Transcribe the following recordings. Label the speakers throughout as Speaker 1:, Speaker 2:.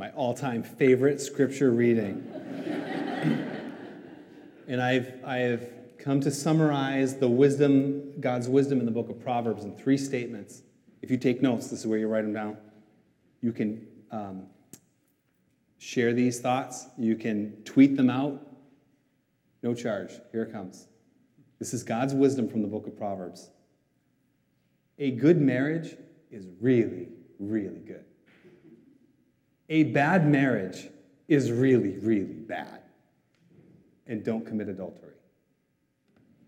Speaker 1: my all time favorite scripture reading. and I've, I have come to summarize the wisdom, God's wisdom in the book of Proverbs in three statements. If you take notes, this is where you write them down. You can um, share these thoughts, you can tweet them out. No charge. Here it comes. This is God's wisdom from the book of Proverbs. A good marriage is really, really good. A bad marriage is really, really bad. And don't commit adultery.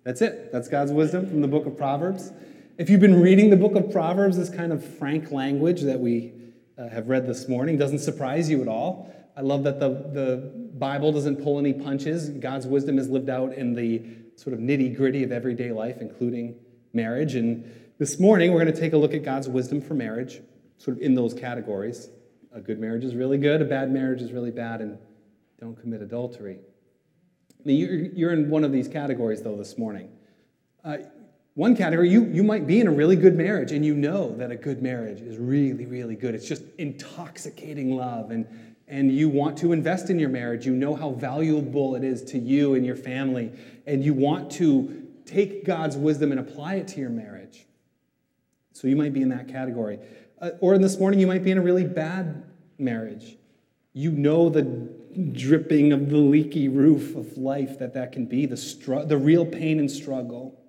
Speaker 1: That's it. That's God's wisdom from the book of Proverbs. If you've been reading the book of Proverbs, this kind of frank language that we uh, have read this morning doesn't surprise you at all. I love that the, the Bible doesn't pull any punches. God's wisdom is lived out in the sort of nitty gritty of everyday life, including marriage. And this morning, we're going to take a look at God's wisdom for marriage, sort of in those categories. A good marriage is really good, a bad marriage is really bad, and don't commit adultery. I mean, you're, you're in one of these categories, though, this morning. Uh, one category, you, you might be in a really good marriage, and you know that a good marriage is really, really good. It's just intoxicating love, and, and you want to invest in your marriage. You know how valuable it is to you and your family, and you want to take God's wisdom and apply it to your marriage. So you might be in that category. Uh, or this morning, you might be in a really bad marriage. You know the dripping of the leaky roof of life that that can be, the, str- the real pain and struggle.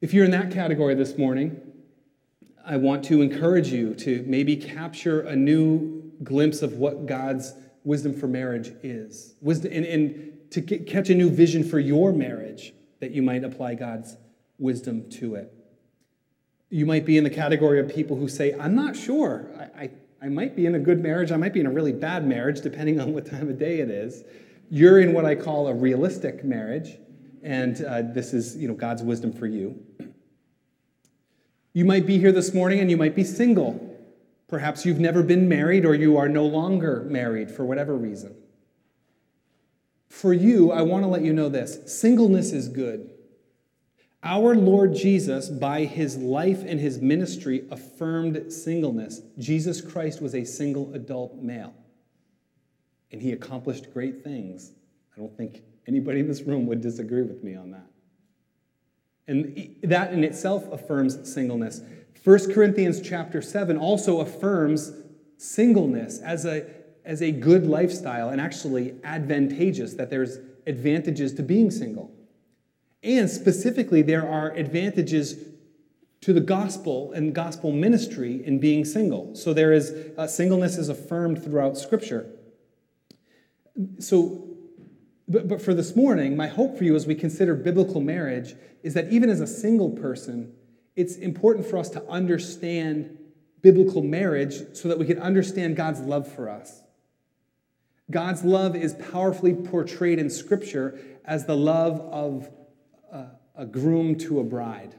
Speaker 1: If you're in that category this morning, I want to encourage you to maybe capture a new glimpse of what God's wisdom for marriage is, wisdom, and, and to catch a new vision for your marriage that you might apply God's wisdom to it. You might be in the category of people who say, I'm not sure. I, I, I might be in a good marriage, I might be in a really bad marriage, depending on what time of day it is. You're in what I call a realistic marriage, and uh, this is you know, God's wisdom for you. You might be here this morning and you might be single. Perhaps you've never been married or you are no longer married for whatever reason. For you, I want to let you know this singleness is good. Our Lord Jesus, by his life and his ministry, affirmed singleness. Jesus Christ was a single adult male, and he accomplished great things. I don't think anybody in this room would disagree with me on that. And that in itself affirms singleness. 1 Corinthians chapter 7 also affirms singleness as a, as a good lifestyle and actually advantageous, that there's advantages to being single. And specifically, there are advantages to the gospel and gospel ministry in being single. So there is uh, singleness is affirmed throughout Scripture. So, but, but for this morning, my hope for you as we consider biblical marriage is that even as a single person, it's important for us to understand biblical marriage so that we can understand God's love for us. God's love is powerfully portrayed in Scripture as the love of a groom to a bride.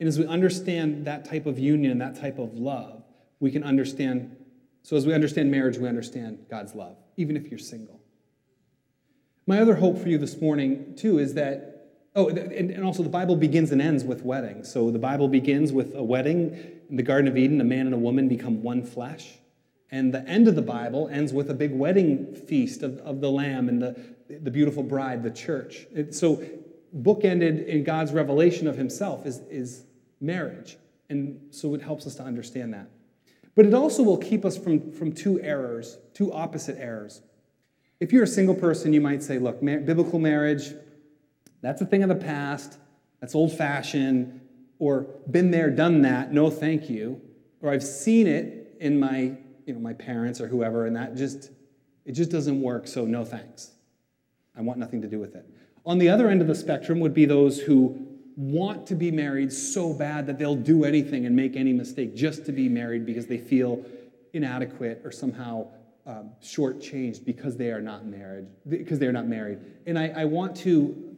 Speaker 1: And as we understand that type of union and that type of love, we can understand. So, as we understand marriage, we understand God's love, even if you're single. My other hope for you this morning, too, is that, oh, and also the Bible begins and ends with weddings. So, the Bible begins with a wedding in the Garden of Eden, a man and a woman become one flesh. And the end of the Bible ends with a big wedding feast of, of the Lamb and the, the beautiful bride, the church. So bookended in God's revelation of himself is, is marriage. And so it helps us to understand that. But it also will keep us from, from two errors, two opposite errors. If you're a single person, you might say, look, biblical marriage, that's a thing of the past, that's old fashioned, or been there, done that, no thank you. Or I've seen it in my, you know, my parents or whoever, and that just, it just doesn't work, so no thanks. I want nothing to do with it. On the other end of the spectrum would be those who want to be married so bad that they'll do anything and make any mistake just to be married because they feel inadequate or somehow um, shortchanged because they are not married. Because they are not married. And I, I want to,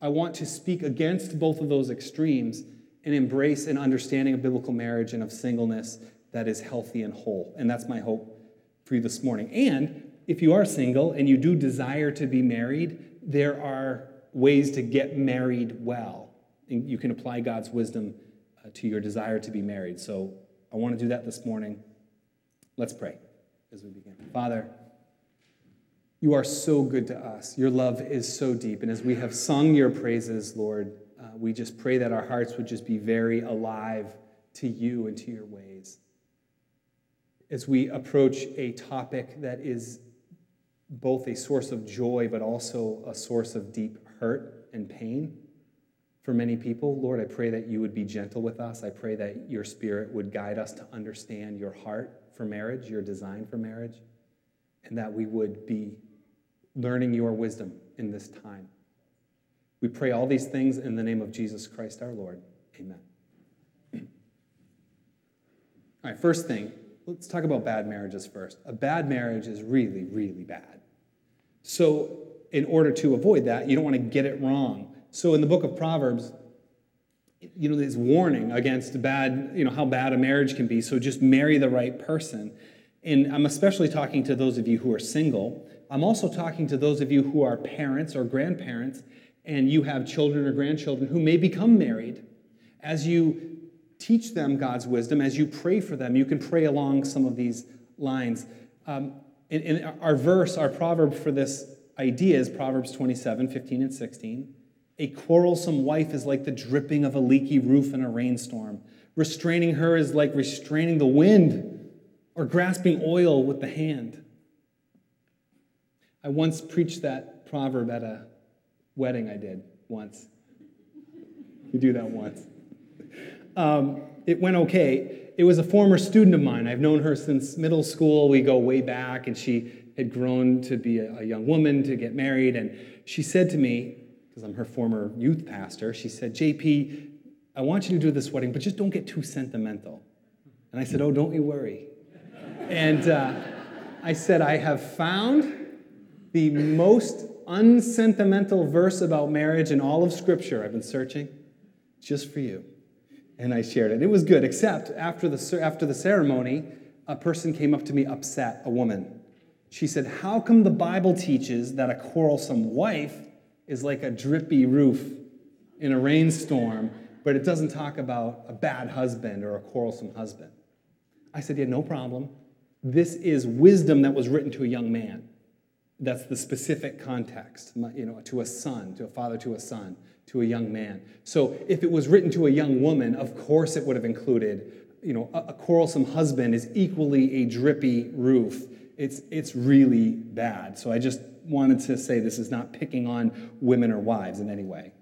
Speaker 1: I want to speak against both of those extremes and embrace an understanding of biblical marriage and of singleness that is healthy and whole. And that's my hope for you this morning. And if you are single and you do desire to be married, there are ways to get married well. And you can apply God's wisdom uh, to your desire to be married. So I want to do that this morning. Let's pray. as we begin. Father, you are so good to us. Your love is so deep. And as we have sung your praises, Lord, uh, we just pray that our hearts would just be very alive to you and to your ways. As we approach a topic that is both a source of joy, but also a source of deep hurt and pain for many people, Lord, I pray that you would be gentle with us. I pray that your spirit would guide us to understand your heart for marriage, your design for marriage, and that we would be learning your wisdom in this time. We pray all these things in the name of Jesus Christ our Lord. Amen. All right, first thing, let's talk about bad marriages first. A bad marriage is really, really bad. So, in order to avoid that, you don't want to get it wrong. So, in the book of Proverbs, you know, there's warning against bad, you know, how bad a marriage can be. So, just marry the right person. And I'm especially talking to those of you who are single. I'm also talking to those of you who are parents or grandparents and you have children or grandchildren who may become married. As you teach them God's wisdom, as you pray for them, you can pray along some of these lines. Um, in, in our verse, our proverb for this idea is Proverbs 27 15 and 16. A quarrelsome wife is like the dripping of a leaky roof in a rainstorm. Restraining her is like restraining the wind or grasping oil with the hand. I once preached that proverb at a wedding I did once. You do that once. Um, it went okay. It was a former student of mine. I've known her since middle school. We go way back, and she had grown to be a, young woman to get married. And she said to me, because I'm her former youth pastor, she said, JP, I want you to do this wedding, but just don't get too sentimental. And I said, Oh, don't you worry. and uh, I said, I have found the most unsentimental verse about marriage in all of Scripture. I've been searching just for you. And I shared it. It was good, except after the, after the ceremony, a person came up to me upset, a woman. She said, How come the Bible teaches that a quarrelsome wife is like a drippy roof in a rainstorm, but it doesn't talk about a bad husband or a quarrelsome husband? I said, Yeah, no problem. This is wisdom that was written to a young man. That's the specific context, you know, to a son, to a father, to a son, to a young man. So if it was written to a young woman, of course it would have included, you know, a, a quarrelsome husband is equally a drippy roof. It's, it's really bad. So I just wanted to say this is not picking on women or wives in any way.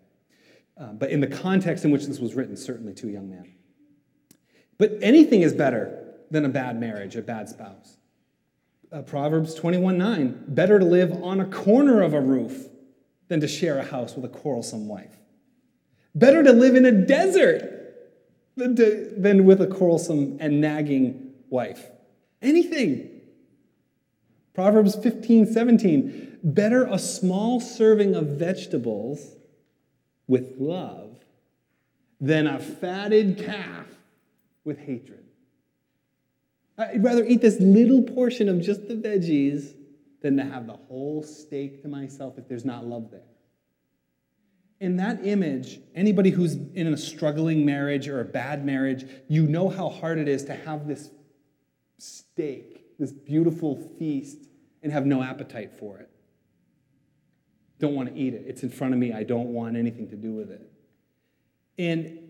Speaker 1: Uh, but in the context in which this was written, certainly to a young man. But anything is better than a bad marriage, a bad spouse uh, Proverbs 21 9. Better to live on a corner of a roof than to share a house with a quarrelsome wife. Better to live in a desert than, to, than with a quarrelsome and nagging wife. Anything. Proverbs 15 17. Better a small serving of vegetables with love than a fatted calf with hatred. I'd rather eat this little portion of just the veggies than to have the whole steak to myself if there's not love there. In that image, anybody who's in a struggling marriage or a bad marriage, you know how hard it is to have this steak, this beautiful feast, and have no appetite for it. Don't want to eat it. It's in front of me. I don't want anything to do with it. And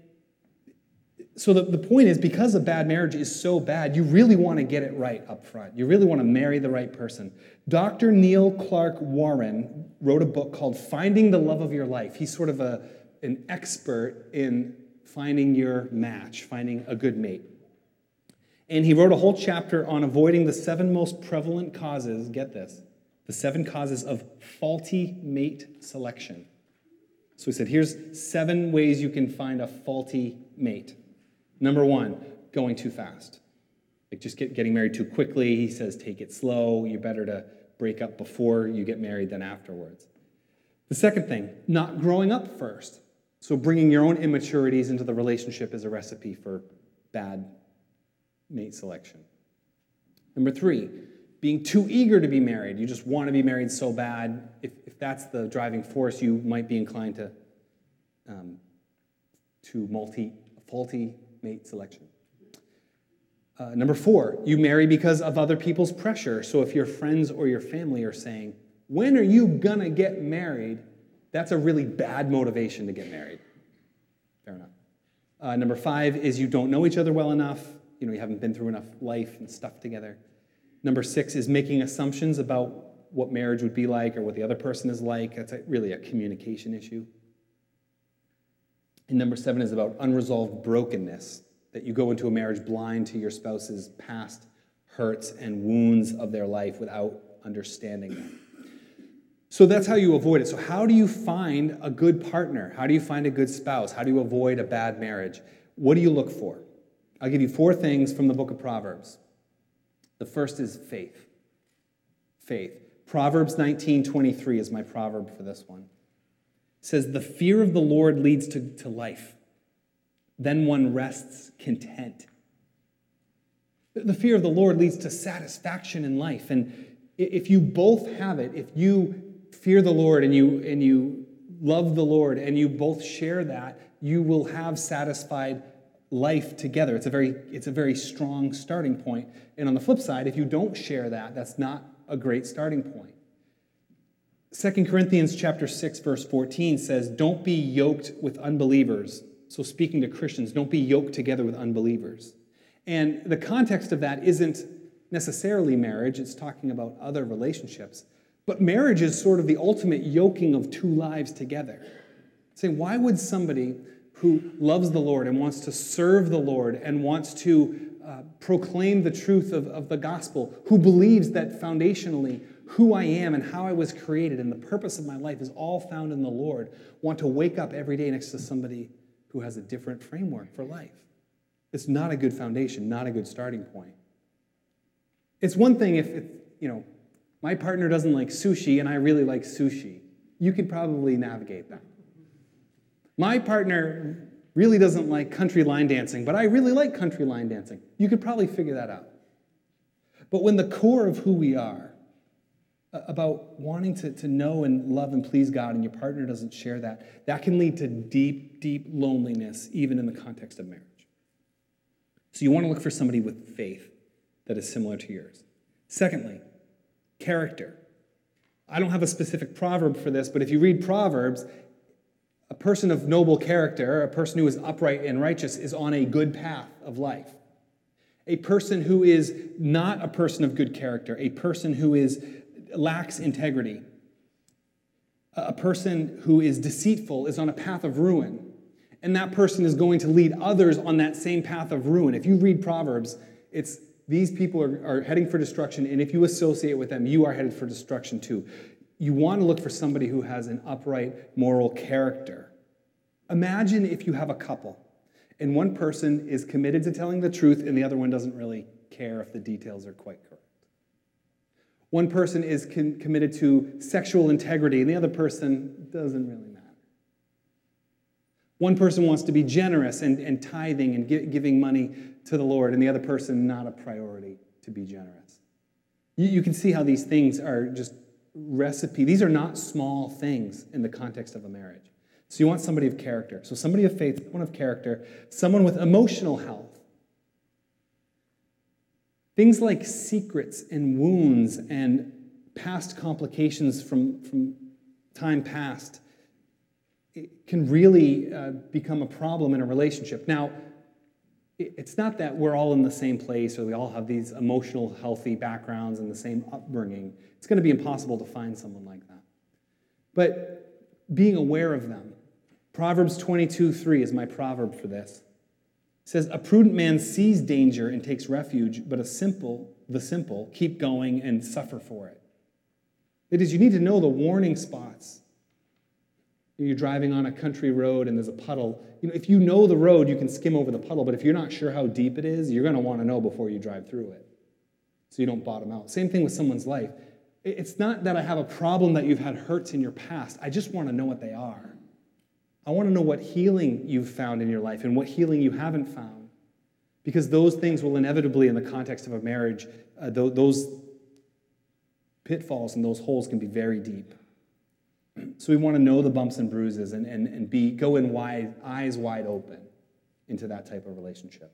Speaker 1: so the, the point is because a bad marriage is so bad you really want to get it right up front. You really want to marry the right person. Dr neil clark warren wrote a book called finding the love of your life. He's sort of a, an expert in finding your match finding a good mate. And he wrote a whole chapter on avoiding the seven most prevalent causes get this the seven causes of faulty mate selection. So he said here's seven ways you can find a faulty mate Number one, going too fast. Like just get, getting married too quickly. He says, take it slow. You're better to break up before you get married than afterwards. The second thing, not growing up first. So bringing your own immaturities into the relationship is a recipe for bad mate selection. Number three, being too eager to be married. You just want to be married so bad. If, if that's the driving force, you might be inclined to, um, to multi, faulty mate selection. Uh, number four, you marry because of other people's pressure. So if your friends or your family are saying, When are you gonna get married? That's a really bad motivation to get married. Fair enough. Uh, number five is you don't know each other well enough. You know, you haven't been through enough life and stuff together. Number six is making assumptions about what marriage would be like or what the other person is like. That's a, really a communication issue. And number seven is about unresolved brokenness, that you go into a marriage blind to your spouse's past hurts and wounds of their life without understanding them. So that's how you avoid it. So, how do you find a good partner? How do you find a good spouse? How do you avoid a bad marriage? What do you look for? I'll give you four things from the book of Proverbs. The first is faith. Faith. Proverbs 19:23 is my proverb for this one. Says, The fear of the Lord leads to, to life. Then one rests content. The fear of the Lord leads to satisfaction in life. And if you both have it, if you fear the Lord and you, and you love the Lord and you both share that, you will have satisfied life together. It's a very, it's a very strong starting point. And on the flip side, if you don't share that, that's not a great starting point. 2 Corinthians chapter 6 verse 14 says, "Don't be yoked with unbelievers." So speaking to Christians, don't be yoked together with unbelievers. And the context of that isn't necessarily marriage, it's talking about other relationships. But marriage is sort of the ultimate yoking of two lives together. Saying, why would somebody who loves the Lord and wants to serve the Lord and wants to uh, proclaim the truth of, of the gospel, who believes that foundationally who I am and how I was created and the purpose of my life is all found in the Lord, want to wake up every day next to somebody who has a different framework for life? It's not a good foundation, not a good starting point. It's one thing if, if you know, my partner doesn't like sushi and I really like sushi. You could probably navigate that. My partner really doesn't like country line dancing, but I really like country line dancing. You could probably figure that out. But when the core of who we are, about wanting to, to know and love and please God, and your partner doesn't share that, that can lead to deep, deep loneliness, even in the context of marriage. So you want to look for somebody with faith that is similar to yours. Secondly, character. I don't have a specific proverb for this, but if you read Proverbs, a person of noble character, a person who is upright and righteous, is on a good path of life. A person who is not a person of good character, a person who is lacks integrity, a person who is deceitful is on a path of ruin, and that person is going to lead others on that same path of ruin. If you read Proverbs, it's these people are, are heading for destruction, and if you associate with them, you are headed for destruction too. You want to look for somebody who has an upright moral character. Imagine if you have a couple, and one person is committed to telling the truth, and the other one doesn't really care if the details are quite correct. One person is con- committed to sexual integrity, and the other person doesn't really matter. One person wants to be generous and, and tithing and gi- giving money to the Lord, and the other person not a priority to be generous. You, you can see how these things are just recipe. These are not small things in the context of a marriage. So you want somebody of character. So somebody of faith, someone of character, someone with emotional health Things like secrets and wounds and past complications from, from time past can really uh, become a problem in a relationship. Now, it's not that we're all in the same place or we all have these emotional, healthy backgrounds and the same upbringing. It's going to be impossible to find someone like that. But being aware of them. Proverbs 22 3 is my proverb for this says, A prudent man sees danger and takes refuge, but a simple, the simple, keep going and suffer for it. It is, you need to know the warning spots. You're driving on a country road and there's a puddle. You know, if you know the road, you can skim over the puddle, but if you're not sure how deep it is, you're going to want to know before you drive through it so you don't bottom out. Same thing with someone's life. It's not that I have a problem that you've had hurts in your past, I just want to know what they are. I want to know what healing you've found in your life and what healing you haven't found. Because those things will inevitably, in the context of a marriage, uh, th- those pitfalls and those holes can be very deep. So we want to know the bumps and bruises and, and, and be, go in wide, eyes wide open into that type of relationship.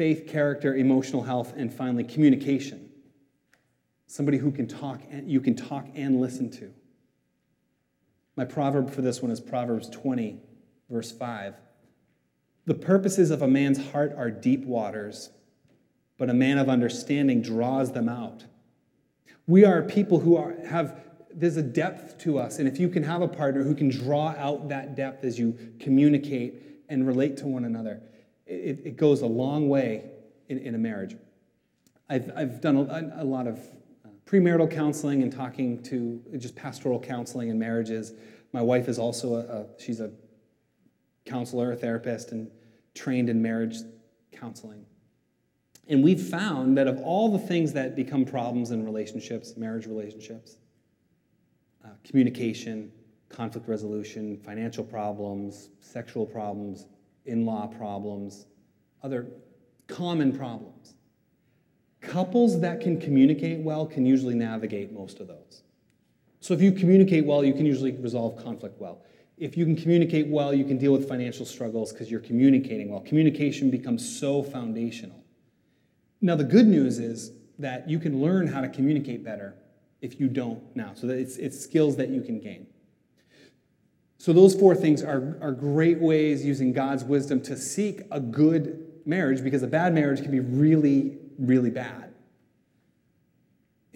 Speaker 1: faith, character, emotional health, and finally, communication. Somebody who can talk and you can talk and listen to. My proverb for this one is Proverbs 20, verse 5. The purposes of a man's heart are deep waters, but a man of understanding draws them out. We are people who are, have, there's a depth to us. And if you can have a partner who can draw out that depth as you communicate and relate to one another, it, it goes a long way in, in a marriage. I've, I've done a, a lot of premarital counseling and talking to just pastoral counseling and marriages. My wife is also a, a she's a counselor, a therapist, and trained in marriage counseling. And we've found that of all the things that become problems in relationships, marriage relationships, uh, communication, conflict resolution, financial problems, sexual problems, in law problems, other common problems. Couples that can communicate well can usually navigate most of those. So if you communicate well, you can usually resolve conflict well. If you can communicate well, you can deal with financial struggles because you're communicating well. Communication becomes so foundational. Now, the good news is that you can learn how to communicate better if you don't now. So that it's, it's skills that you can gain. So those four things are, are great ways using God's wisdom to seek a good marriage because a bad marriage can be really, really bad.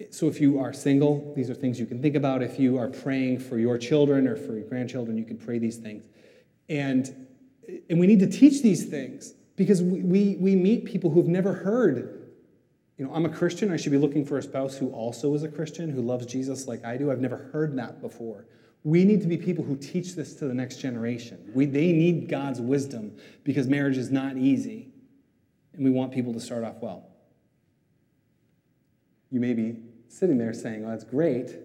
Speaker 1: So if you are single, these are things you can think about. If you are praying for your children or for your grandchildren, you can pray these things. And, and we need to teach these things because we, we, we meet people who've never heard, you know, I'm a Christian, I should be looking for a spouse who also is a Christian, who loves Jesus like I do. I've never heard that before. We need to be people who teach this to the next generation. We, they need God's wisdom because marriage is not easy, and we want people to start off well. You may be sitting there saying, "Well, that's great.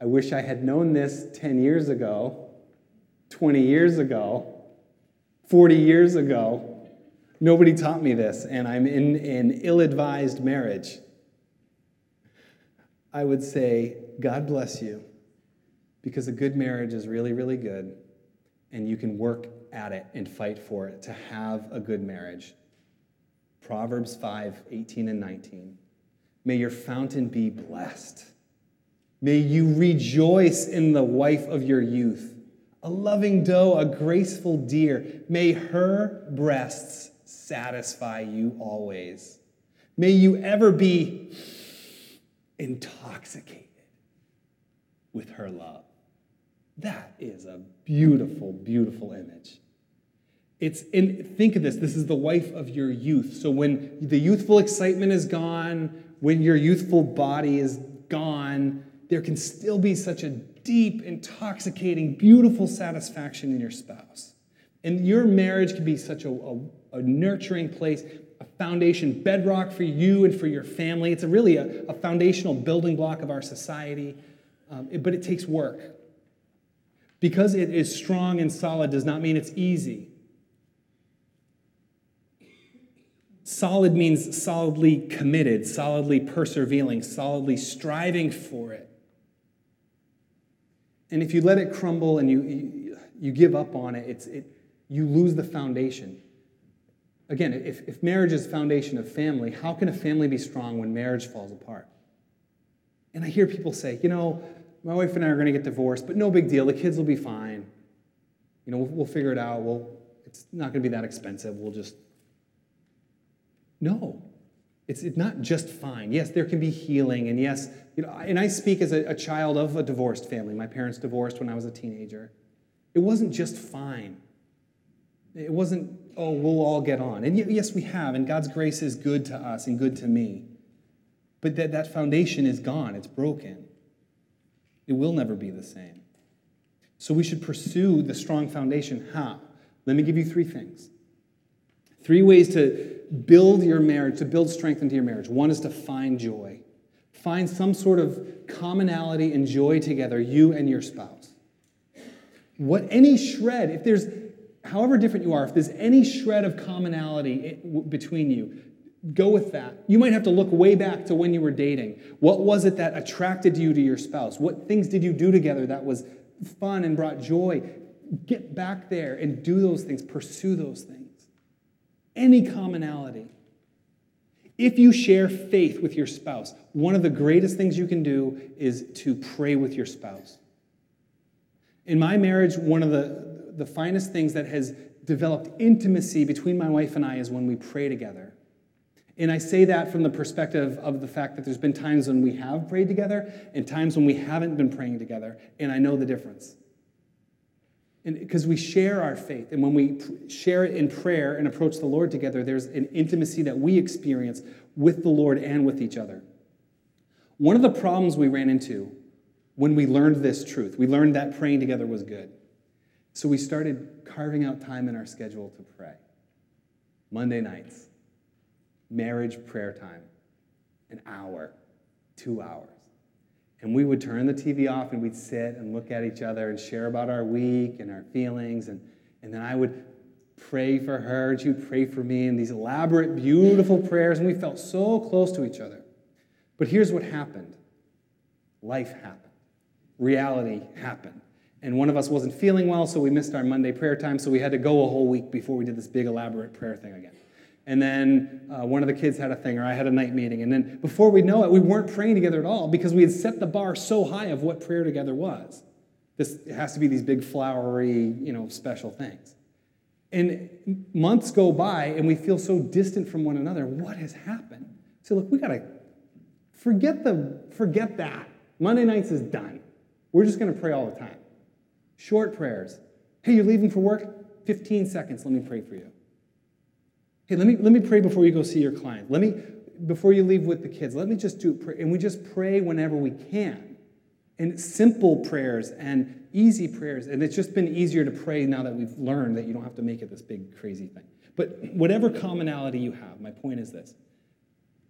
Speaker 1: I wish I had known this 10 years ago, 20 years ago, 40 years ago. Nobody taught me this, and I'm in an ill advised marriage. I would say, God bless you, because a good marriage is really, really good, and you can work at it and fight for it to have a good marriage. Proverbs 5 18 and 19. May your fountain be blessed. May you rejoice in the wife of your youth, a loving doe, a graceful deer. May her breasts satisfy you always. May you ever be intoxicated with her love. That is a beautiful, beautiful image. It's in, think of this. This is the wife of your youth. So when the youthful excitement is gone, when your youthful body is gone, there can still be such a deep, intoxicating, beautiful satisfaction in your spouse. And your marriage can be such a, a, a nurturing place, a foundation, bedrock for you and for your family. It's a really a, a foundational building block of our society, um, it, but it takes work. Because it is strong and solid does not mean it's easy. Solid means solidly committed, solidly persevering, solidly striving for it. And if you let it crumble and you, you, you give up on it, it's, it, you lose the foundation. Again, if, if marriage is foundation of family, how can a family be strong when marriage falls apart? And I hear people say, you know, my wife and I are going to get divorced, but no big deal. The kids will be fine. You know, we'll, we'll figure it out. We'll, it's not going to be that expensive. We'll just. No. It's, not just fine. Yes, there can be healing. And yes, you know, and I speak as a, a child of a divorced family. My parents divorced when I was a teenager. It wasn't just fine. It wasn't, oh, we'll all get on. And yes, we have, and God's grace is good to us and good to me. But that, that foundation is gone, it's broken. It will never be the same. So we should pursue the strong foundation. How? Let me give you three things. Three ways to build your marriage, to build strength into your marriage. One is to find joy. Find some sort of commonality and joy together, you and your spouse. What any shred, if there's however different you are, if there's any shred of commonality eh, between you, go with that. You might have to look way back to when you were dating. What was it that attracted you to your spouse? What things did you do together that was fun and brought joy? Get back there and do those things, pursue those things. Any commonality. If you share faith with your spouse, one of the greatest things you can do is to pray with your spouse. In my marriage, one of the, the finest things that has developed intimacy between my wife and I is when we pray together. And I say that from the perspective of the fact that there's been times when we have prayed together and times when we haven't been praying together, and I know the difference. Because we share our faith, and when we share it in prayer and approach the Lord together, there's an intimacy that we experience with the Lord and with each other. One of the problems we ran into when we learned this truth, we learned that praying together was good. So we started carving out time in our schedule to pray. Monday nights, marriage prayer time, an hour, two hours. And we would turn the TV off and we'd sit and look at each other and share about our week and our feelings. And, and then I would pray for her and she would pray for me in these elaborate, beautiful prayers. And we felt so close to each other. But here's what happened life happened, reality happened. And one of us wasn't feeling well, so we missed our Monday prayer time, so we had to go a whole week before we did this big, elaborate prayer thing again and then uh, one of the kids had a thing, or I had a night meeting. And then before we know it, we weren't praying together at all because we had set the bar so high of what prayer together was. This has to be these big, flowery, you know, special things. And months go by, and we feel so distant from one another. What has happened? So look, we gotta forget the forget that. Monday nights is done. We're just gonna pray all the time. Short prayers. Hey, you're leaving for work? 15 seconds. Let me pray for you. Hey, let me, let me pray before you go see your client. Let me, before you leave with the kids, let me just do it. And we just pray whenever we can. And simple prayers and easy prayers. And it's just been easier to pray now that we've learned that you don't have to make it this big, crazy thing. But whatever commonality you have, my point is this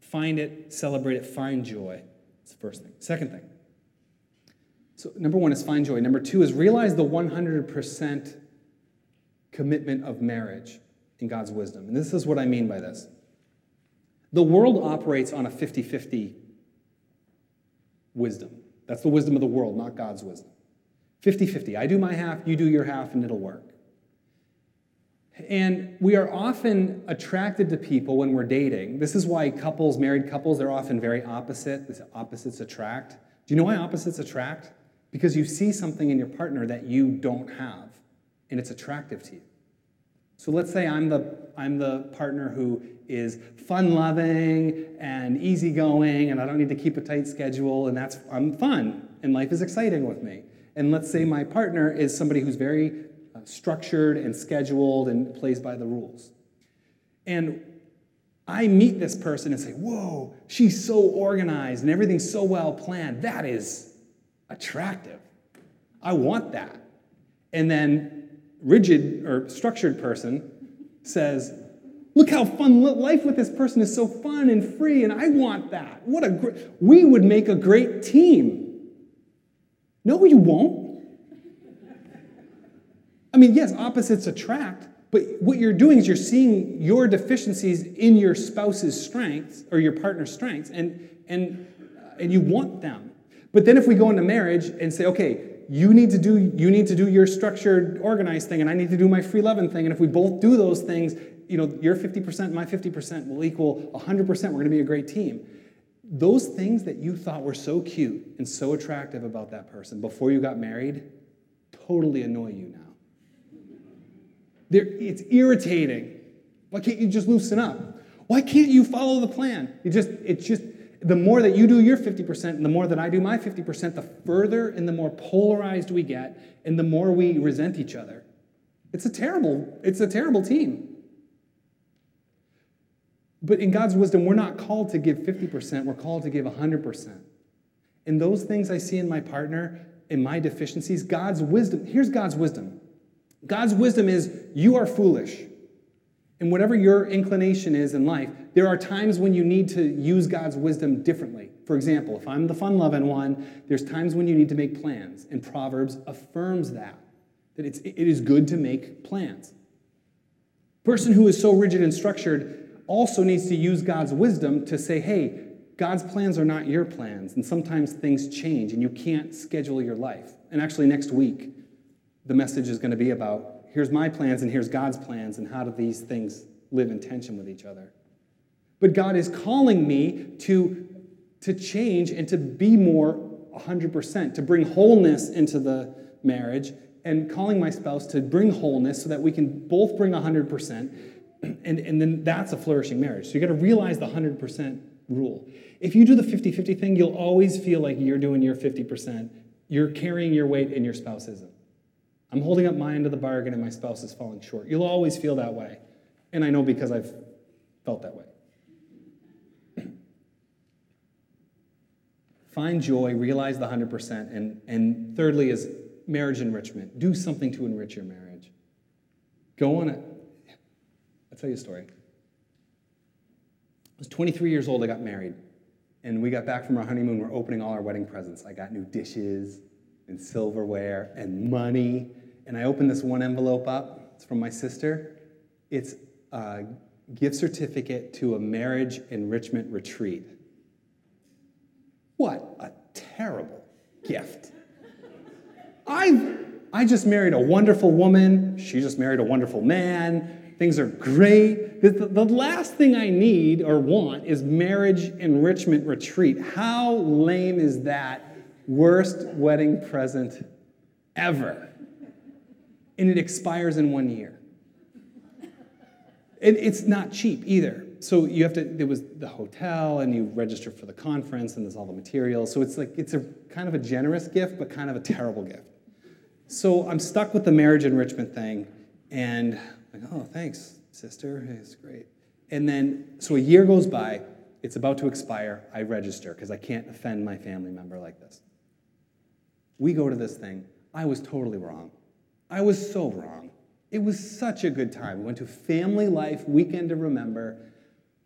Speaker 1: find it, celebrate it, find joy. It's the first thing. Second thing. So, number one is find joy. Number two is realize the 100% commitment of marriage in God's wisdom. And this is what I mean by this. The world operates on a 50 50 wisdom. That's the wisdom of the world, not God's wisdom. 50 50. I do my half, you do your half, and it'll work. And we are often attracted to people when we're dating. This is why couples, married couples, they're often very opposite. This opposites attract. Do you know why opposites attract? Because you see something in your partner that you don't have, and it's attractive to you. So let's say I'm the, I'm the partner who is fun loving and easygoing, and I don't need to keep a tight schedule, and that's, I'm fun, and life is exciting with me. And let's say my partner is somebody who's very uh, structured and scheduled and plays by the rules. And I meet this person and say, Whoa, she's so organized and everything's so well planned. That is attractive. I want that. And then rigid or structured person says, Look how fun life with this person is so fun and free, and I want that. What a great, we would make a great team. No, you won't. I mean, yes, opposites attract, but what you're doing is you're seeing your deficiencies in your spouse's strengths or your partner's strengths, and, and, and you want them. But then if we go into marriage and say, okay, you need to do you need to do your structured organized thing and i need to do my free loving thing. And if we both do those things you know your 50% my 50% will equal 100% we're going to be a great team. Those things that you thought were so cute and so attractive about that person before you got married totally annoy you now. They're, it's irritating. Why can't you just loosen up? Why can't you follow the plan? You just it's just the more that you do your 50% and the more that I do my 50%, the further and the more polarized we get and the more we resent each other. It's a terrible, it's a terrible team. But in God's wisdom, we're not called to give 50%, we're called to give 100%. And those things I see in my partner, in my deficiencies, God's wisdom, here's God's wisdom. God's wisdom is you are foolish. And whatever your inclination is in life, there are times when you need to use God's wisdom differently. For example, if I'm the fun loving one, there's times when you need to make plans. And Proverbs affirms that, that it's, it is good to make plans. Person who is so rigid and structured also needs to use God's wisdom to say, hey, God's plans are not your plans. And sometimes things change and you can't schedule your life. And actually, next week, the message is going to be about here's my plans and here's God's plans, and how do these things live in tension with each other. But God is calling me to, to change and to be more 100%, to bring wholeness into the marriage, and calling my spouse to bring wholeness so that we can both bring 100%. And, and then that's a flourishing marriage. So you got to realize the 100% rule. If you do the 50 50 thing, you'll always feel like you're doing your 50%. You're carrying your weight and your spouse isn't. I'm holding up my end of the bargain and my spouse is falling short. You'll always feel that way. And I know because I've felt that way. Find joy, realize the 100%. And, and thirdly, is marriage enrichment. Do something to enrich your marriage. Go on a. I'll tell you a story. I was 23 years old, I got married. And we got back from our honeymoon, we're opening all our wedding presents. I got new dishes and silverware and money. And I opened this one envelope up. It's from my sister. It's a gift certificate to a marriage enrichment retreat. What a terrible gift. I, I just married a wonderful woman. She just married a wonderful man. Things are great. The, the last thing I need or want is marriage enrichment retreat. How lame is that? Worst wedding present ever. And it expires in one year. It, it's not cheap either. So you have to, there was the hotel and you register for the conference and there's all the materials. So it's like, it's a kind of a generous gift, but kind of a terrible gift. So I'm stuck with the marriage enrichment thing and like, oh, thanks, sister. It's great. And then, so a year goes by, it's about to expire. I register because I can't offend my family member like this. We go to this thing. I was totally wrong. I was so wrong. It was such a good time. We went to Family Life Weekend to Remember.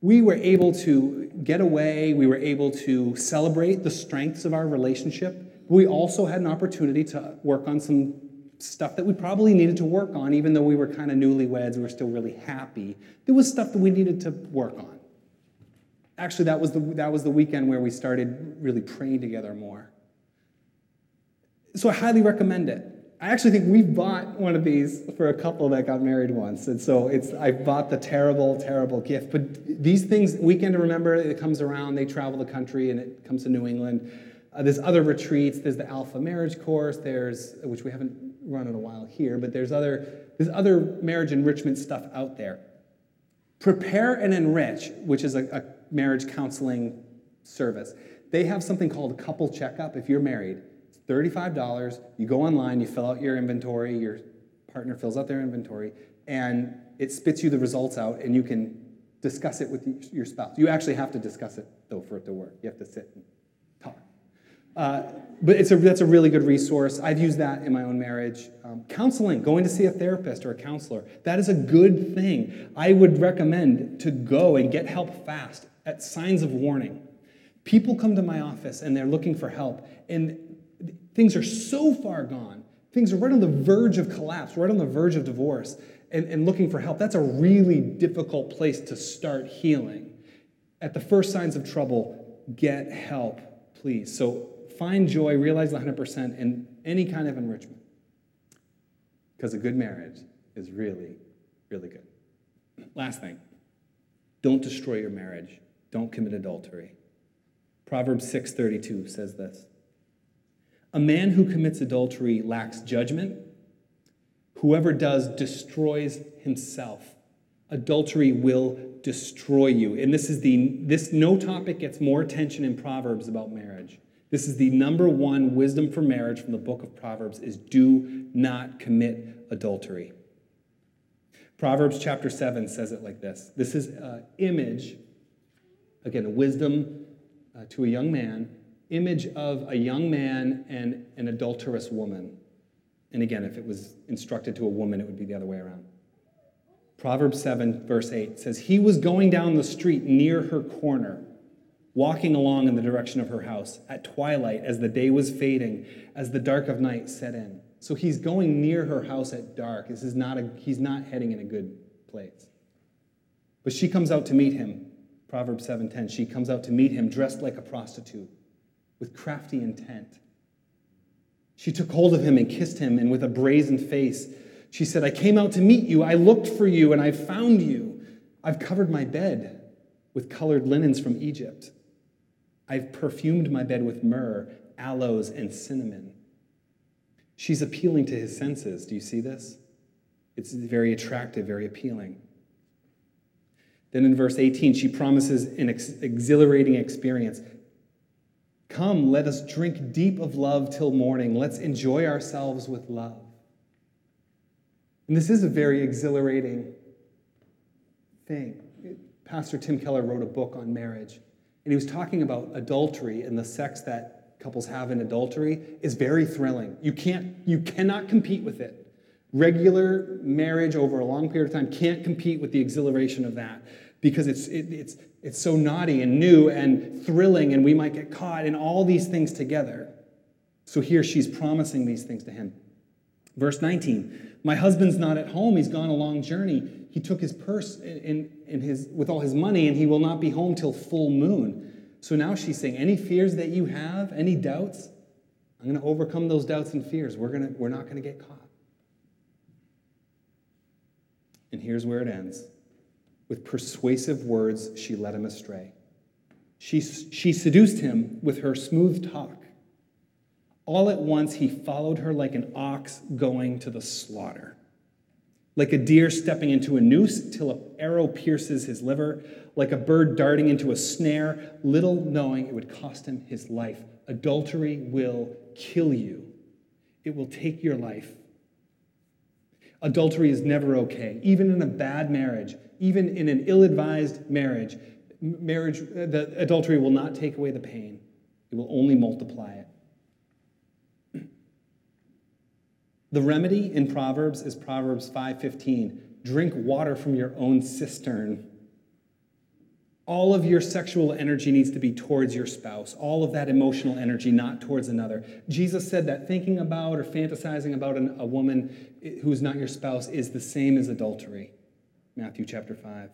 Speaker 1: We were able to get away. We were able to celebrate the strengths of our relationship. We also had an opportunity to work on some stuff that we probably needed to work on, even though we were kind of newlyweds, we were still really happy. There was stuff that we needed to work on. Actually, that was the, that was the weekend where we started really praying together more. So I highly recommend it. I actually think we bought one of these for a couple that got married once. And so it's I bought the terrible, terrible gift. But these things, Weekend to Remember, it comes around, they travel the country and it comes to New England. Uh, there's other retreats. There's the Alpha Marriage Course. There's, which we haven't run in a while here, but there's other, there's other marriage enrichment stuff out there. Prepare and Enrich, which is a, a marriage counseling service. They have something called couple checkup if you're married. It's $35. You go online, you fill out your inventory, your partner fills out their inventory, and it spits you the results out, and you can discuss it with your spouse. You actually have to discuss it, though, for it to work. You have to sit and uh, but it's a, that's a really good resource. I've used that in my own marriage. Um, counseling, going to see a therapist or a counselor, that is a good thing. I would recommend to go and get help fast at signs of warning. People come to my office and they're looking for help, and things are so far gone. Things are right on the verge of collapse, right on the verge of divorce, and, and looking for help. That's a really difficult place to start healing. At the first signs of trouble, get help, please. So find joy, realize the 100% in any kind of enrichment. Because a good marriage is really, really good. Last thing don't destroy your marriage, don't commit adultery. Proverbs 6:32 says this. A man who commits adultery lacks judgment. Whoever does destroys himself. Adultery will destroy you. And this is the this no topic gets more attention in Proverbs about marriage. This is the number one wisdom for marriage from the book of Proverbs is do not commit adultery. Proverbs chapter 7 says it like this. This is an image, again, a wisdom uh, to a young man, image of a young man and an adulterous woman. And again, if it was instructed to a woman, it would be the other way around. Proverbs 7, verse 8 says, He was going down the street near her corner walking along in the direction of her house at twilight as the day was fading, as the dark of night set in. So he's going near her house at dark. This is not a, he's not heading in a good place. But she comes out to meet him. Proverbs 7:10. She comes out to meet him dressed like a prostitute with crafty intent. She took hold of him and kissed him, and with a brazen face, she said, I came out to meet you. I looked for you, and I found you. I've covered my bed with colored linens from Egypt. I've perfumed my bed with myrrh, aloes, and cinnamon. She's appealing to his senses. Do you see this? It's very attractive, very appealing. Then in verse 18, she promises an ex- exhilarating experience. Come, let us drink deep of love till morning. Let's enjoy ourselves with love. And this is a very exhilarating thing. Pastor Tim Keller wrote a book on marriage, and he was talking about adultery and the sex that couples have in adultery is very thrilling. You can't you cannot compete with it. Regular marriage over a long period of time can't compete with the exhilaration of that because it's it, it's it's so naughty and new and thrilling and we might get caught in all these things together. So here she's promising these things to him. Verse 19 my husband's not at home. He's gone a long journey. He took his purse in, in his, with all his money, and he will not be home till full moon. So now she's saying, Any fears that you have, any doubts, I'm going to overcome those doubts and fears. We're, gonna, we're not going to get caught. And here's where it ends. With persuasive words, she led him astray. She, she seduced him with her smooth talk. All at once, he followed her like an ox going to the slaughter, like a deer stepping into a noose till an arrow pierces his liver, like a bird darting into a snare, little knowing it would cost him his life. Adultery will kill you, it will take your life. Adultery is never okay, even in a bad marriage, even in an ill advised marriage. Marriage, uh, the adultery will not take away the pain, it will only multiply it. The remedy in Proverbs is Proverbs 5:15. Drink water from your own cistern. All of your sexual energy needs to be towards your spouse, all of that emotional energy, not towards another. Jesus said that thinking about or fantasizing about an, a woman who's not your spouse is the same as adultery. Matthew chapter 5.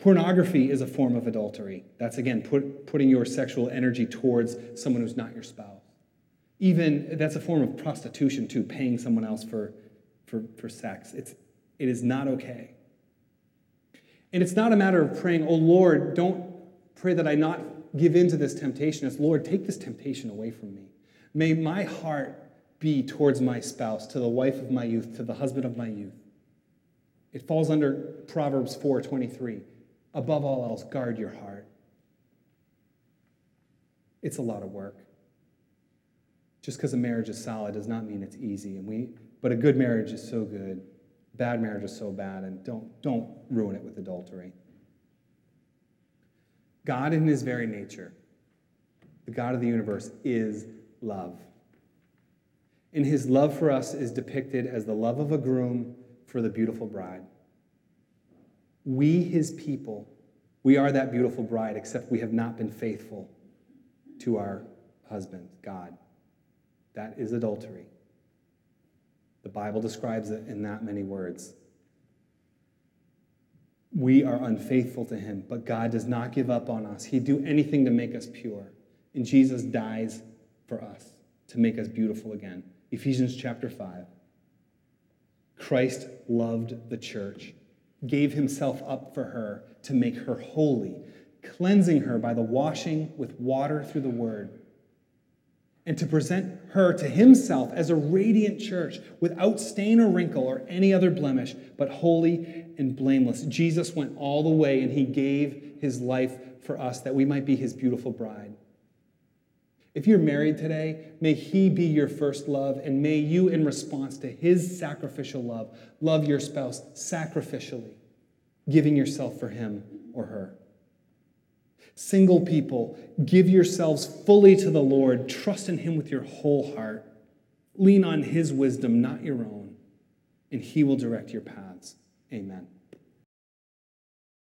Speaker 1: Pornography is a form of adultery. That's again put, putting your sexual energy towards someone who's not your spouse. Even that's a form of prostitution too, paying someone else for, for, for sex. It's, it is not okay. And it's not a matter of praying, oh Lord, don't pray that I not give in to this temptation. It's Lord, take this temptation away from me. May my heart be towards my spouse, to the wife of my youth, to the husband of my youth. It falls under Proverbs 4:23. Above all else, guard your heart. It's a lot of work. Just because a marriage is solid does not mean it's easy. And we, but a good marriage is so good. Bad marriage is so bad, and don't, don't ruin it with adultery. God, in his very nature, the God of the universe, is love. And his love for us is depicted as the love of a groom for the beautiful bride. We, his people, we are that beautiful bride, except we have not been faithful to our husband, God. That is adultery. The Bible describes it in that many words. We are unfaithful to him, but God does not give up on us. He'd do anything to make us pure. And Jesus dies for us to make us beautiful again. Ephesians chapter 5. Christ loved the church, gave himself up for her to make her holy, cleansing her by the washing with water through the word and to present her to himself as a radiant church without stain or wrinkle or any other blemish, but holy and blameless. Jesus went all the way and he gave his life for us that we might be his beautiful bride. If you're married today, may he be your first love, and may you, in response to his sacrificial love, love your spouse sacrificially, giving yourself for him or her. Single people, give yourselves fully to the Lord. Trust in Him with your whole heart. Lean on His wisdom, not your own, and He will direct your paths. Amen.